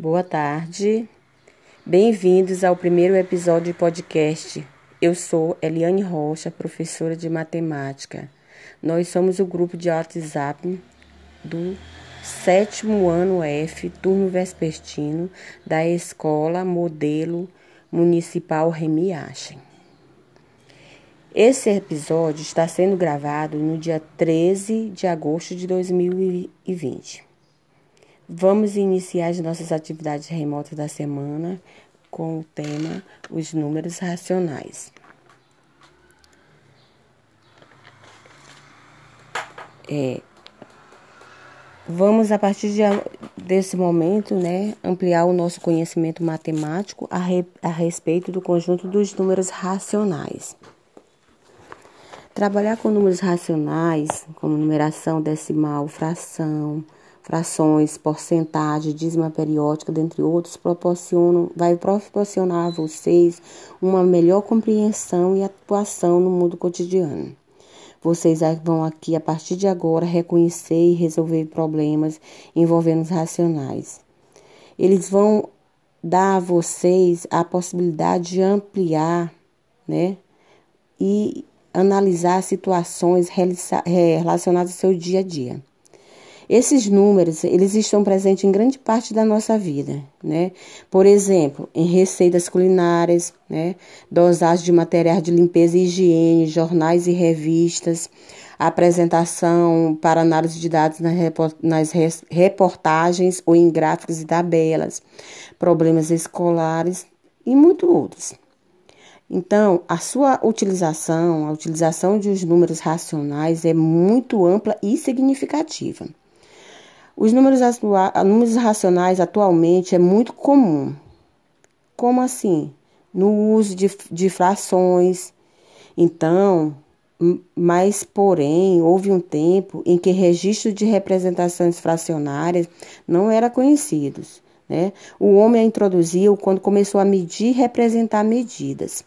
Boa tarde. Bem-vindos ao primeiro episódio de podcast. Eu sou Eliane Rocha, professora de matemática. Nós somos o grupo de WhatsApp do sétimo ano F, turno vespertino, da Escola Modelo Municipal Remy Achen. Esse episódio está sendo gravado no dia 13 de agosto de 2020. Vamos iniciar as nossas atividades remotas da semana com o tema Os Números Racionais. É, vamos, a partir de, desse momento, né, ampliar o nosso conhecimento matemático a, re, a respeito do conjunto dos números racionais. Trabalhar com números racionais, como numeração decimal, fração, frações, porcentagem, dízima periódica, dentre outros, proporcionam, vai proporcionar a vocês uma melhor compreensão e atuação no mundo cotidiano. Vocês vão aqui, a partir de agora, reconhecer e resolver problemas envolvendo os racionais. Eles vão dar a vocês a possibilidade de ampliar, né? E analisar situações relacionadas ao seu dia a dia. Esses números, eles estão presentes em grande parte da nossa vida, né? Por exemplo, em receitas culinárias, né? Dosagem de materiais de limpeza e higiene, jornais e revistas, apresentação para análise de dados nas reportagens ou em gráficos e tabelas, problemas escolares e muito outros. Então, a sua utilização, a utilização de os números racionais é muito ampla e significativa. Os números, números racionais atualmente é muito comum. Como assim? No uso de, de frações. Então, mas, porém, houve um tempo em que registro de representações fracionárias não era conhecidos. Né? O homem a introduziu quando começou a medir e representar medidas.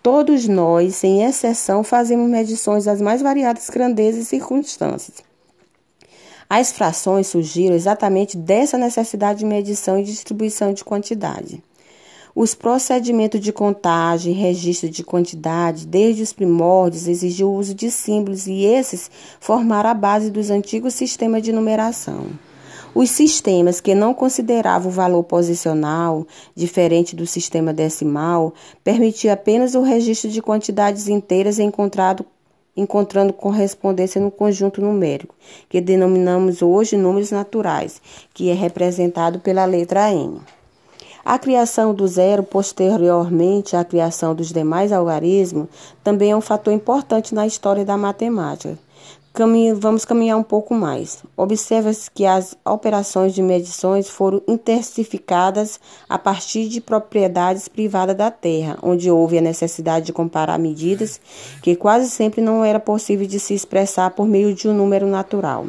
Todos nós, sem exceção, fazemos medições das mais variadas grandezas e circunstâncias. As frações surgiram exatamente dessa necessidade de medição e distribuição de quantidade. Os procedimentos de contagem e registro de quantidade, desde os primórdios, exigiu o uso de símbolos e esses formaram a base dos antigos sistemas de numeração. Os sistemas que não consideravam o valor posicional, diferente do sistema decimal, permitiam apenas o registro de quantidades inteiras encontrado, encontrando correspondência no conjunto numérico, que denominamos hoje números naturais, que é representado pela letra N. A criação do zero, posteriormente à criação dos demais algarismos, também é um fator importante na história da matemática vamos caminhar um pouco mais. Observa-se que as operações de medições foram intensificadas a partir de propriedades privadas da terra, onde houve a necessidade de comparar medidas que quase sempre não era possível de se expressar por meio de um número natural.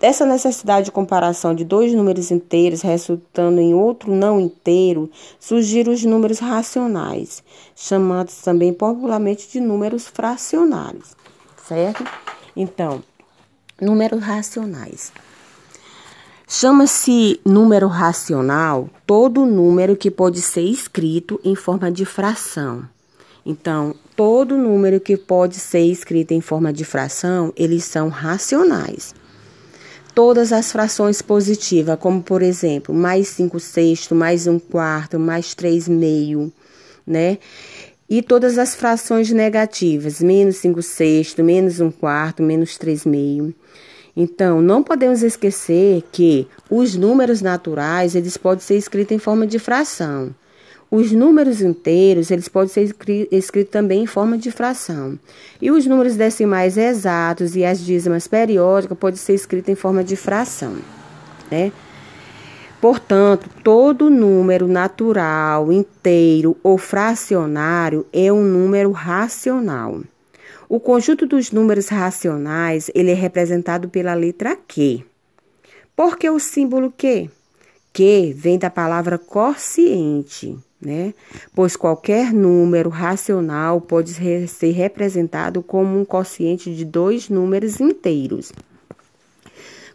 Dessa necessidade de comparação de dois números inteiros resultando em outro não inteiro, surgiram os números racionais, chamados também popularmente de números fracionários, certo? Então, números racionais. Chama-se número racional todo número que pode ser escrito em forma de fração. Então, todo número que pode ser escrito em forma de fração, eles são racionais. Todas as frações positivas, como por exemplo, mais 5 sexto, mais 1 quarto, mais 3 meio, né? E todas as frações negativas, menos 5 sexto, menos 1 quarto, menos 3 meio. Então, não podemos esquecer que os números naturais, eles podem ser escritos em forma de fração. Os números inteiros, eles podem ser escritos também em forma de fração. E os números decimais exatos e as dízimas periódicas podem ser escritos em forma de fração, né? Portanto, todo número natural, inteiro ou fracionário é um número racional. O conjunto dos números racionais ele é representado pela letra Q. Por que o símbolo Q? Q vem da palavra quociente, né? Pois qualquer número racional pode ser representado como um quociente de dois números inteiros.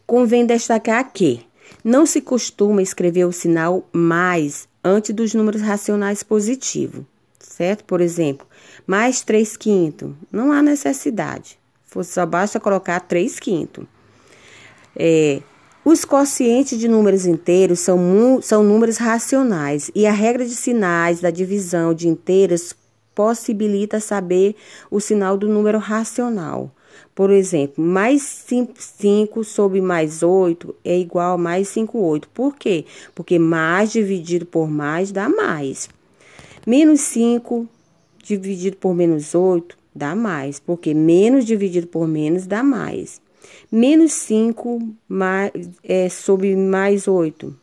Convém destacar que Não se costuma escrever o sinal mais antes dos números racionais positivos, certo? Por exemplo, mais 3 quintos. Não há necessidade. Só basta colocar 3 quintos. É, os quocientes de números inteiros são, são números racionais e a regra de sinais da divisão de inteiras possibilita saber o sinal do número racional. Por exemplo, mais 5 sobre mais 8 é igual a mais 5, 8. Por quê? Porque mais dividido por mais dá mais. Menos 5 dividido por menos 8 dá mais, porque menos dividido por menos dá mais. Menos 5 mais, é, sobre mais 8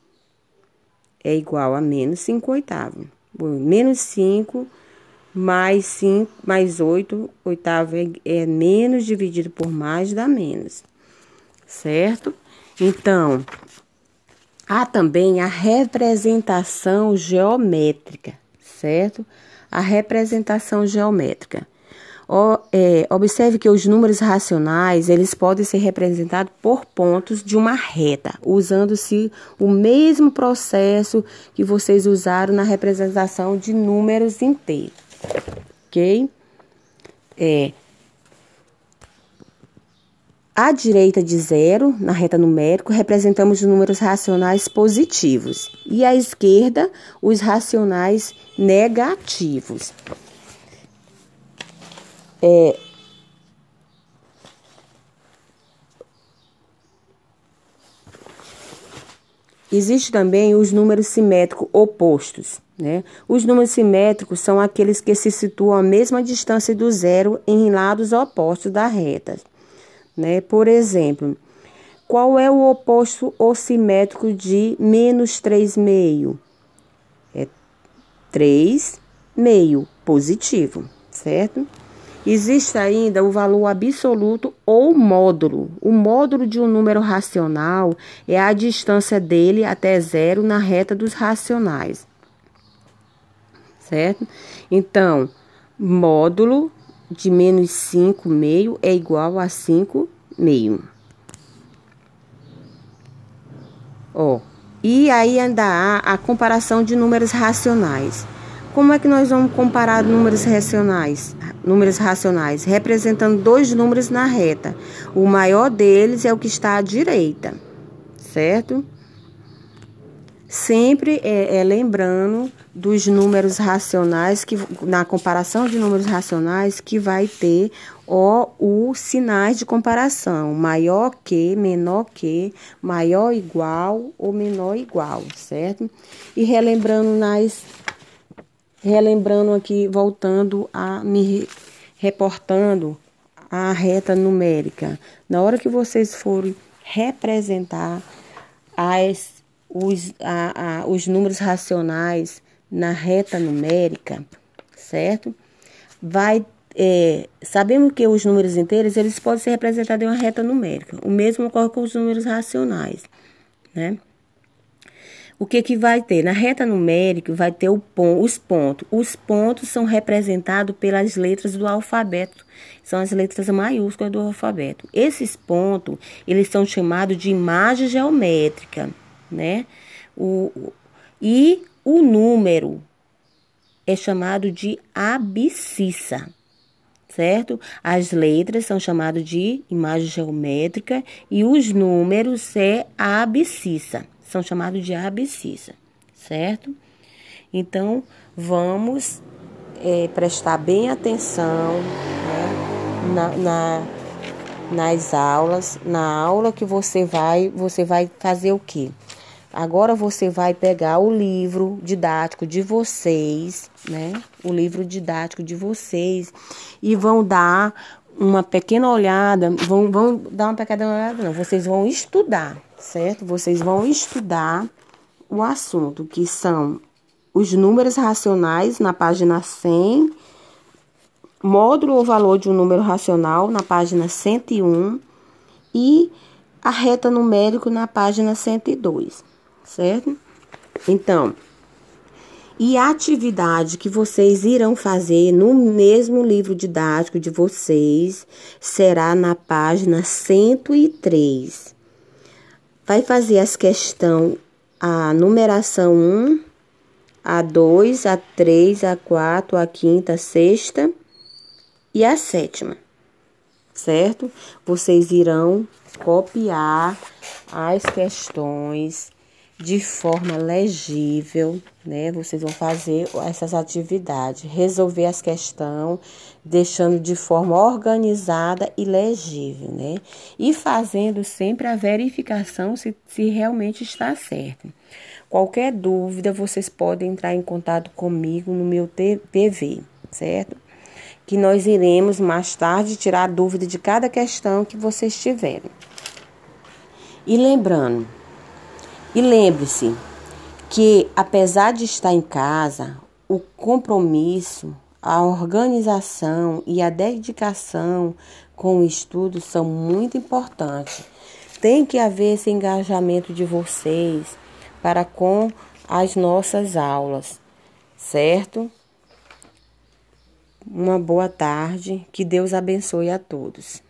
é igual a menos 5 oitavo. Menos 5 mais 5 mais 8 oitavo é, é menos dividido por mais dá menos. Certo? Então, há também a representação geométrica, certo? A representação geométrica. O, é, observe que os números racionais eles podem ser representados por pontos de uma reta, usando-se o mesmo processo que vocês usaram na representação de números inteiros, ok? É, à direita de zero, na reta numérica, representamos os números racionais positivos e à esquerda, os racionais negativos. É, Existe também os números simétricos opostos. Né? Os números simétricos são aqueles que se situam à mesma distância do zero em lados opostos da reta. Né? Por exemplo, qual é o oposto simétrico de menos 3,5? É 3,5 positivo, certo? Existe ainda o valor absoluto ou módulo. O módulo de um número racional é a distância dele até zero na reta dos racionais. Certo? Então, módulo de menos 5 meio é igual a 5 meio. Ó, e aí ainda há a comparação de números racionais. Como é que nós vamos comparar números racionais? Números racionais, representando dois números na reta. O maior deles é o que está à direita, certo? Sempre é, é lembrando dos números racionais que na comparação de números racionais que vai ter o os sinais de comparação, maior que, menor que, maior igual ou menor igual, certo? E relembrando nas relembrando aqui, voltando a me reportando a reta numérica. Na hora que vocês forem representar as, os, a, a, os números racionais na reta numérica, certo? Vai é, sabemos que os números inteiros eles podem ser representados em uma reta numérica. O mesmo ocorre com os números racionais, né? O que, que vai ter? Na reta numérica vai ter pon os pontos. Os pontos são representados pelas letras do alfabeto. São as letras maiúsculas do alfabeto. Esses pontos, eles são chamados de imagem geométrica, né? O, e o número é chamado de abscissa, certo? As letras são chamadas de imagem geométrica e os números é a abscissa são chamados de abscissa, certo? Então, vamos é, prestar bem atenção né, na, na, nas aulas. Na aula que você vai, você vai fazer o quê? Agora você vai pegar o livro didático de vocês, né? O livro didático de vocês e vão dar uma pequena olhada, vão, vão dar uma pequena olhada, não, vocês vão estudar, certo? Vocês vão estudar o assunto, que são os números racionais na página 100, módulo ou valor de um número racional na página 101 e a reta numérico na página 102, certo? Então, e atividade que vocês irão fazer no mesmo livro didático de vocês será na página 103 vai fazer as questões, a numeração 1, a 2, a 3, a 4, a quinta, a sexta e a sétima, certo? Vocês irão copiar as questões de forma legível, né? Vocês vão fazer essas atividades, resolver as questões, deixando de forma organizada e legível, né? E fazendo sempre a verificação se, se realmente está certo. Qualquer dúvida, vocês podem entrar em contato comigo no meu TV, certo? Que nós iremos mais tarde tirar a dúvida de cada questão que vocês tiverem. E lembrando, e lembre-se que, apesar de estar em casa, o compromisso, a organização e a dedicação com o estudo são muito importantes. Tem que haver esse engajamento de vocês para com as nossas aulas, certo? Uma boa tarde, que Deus abençoe a todos.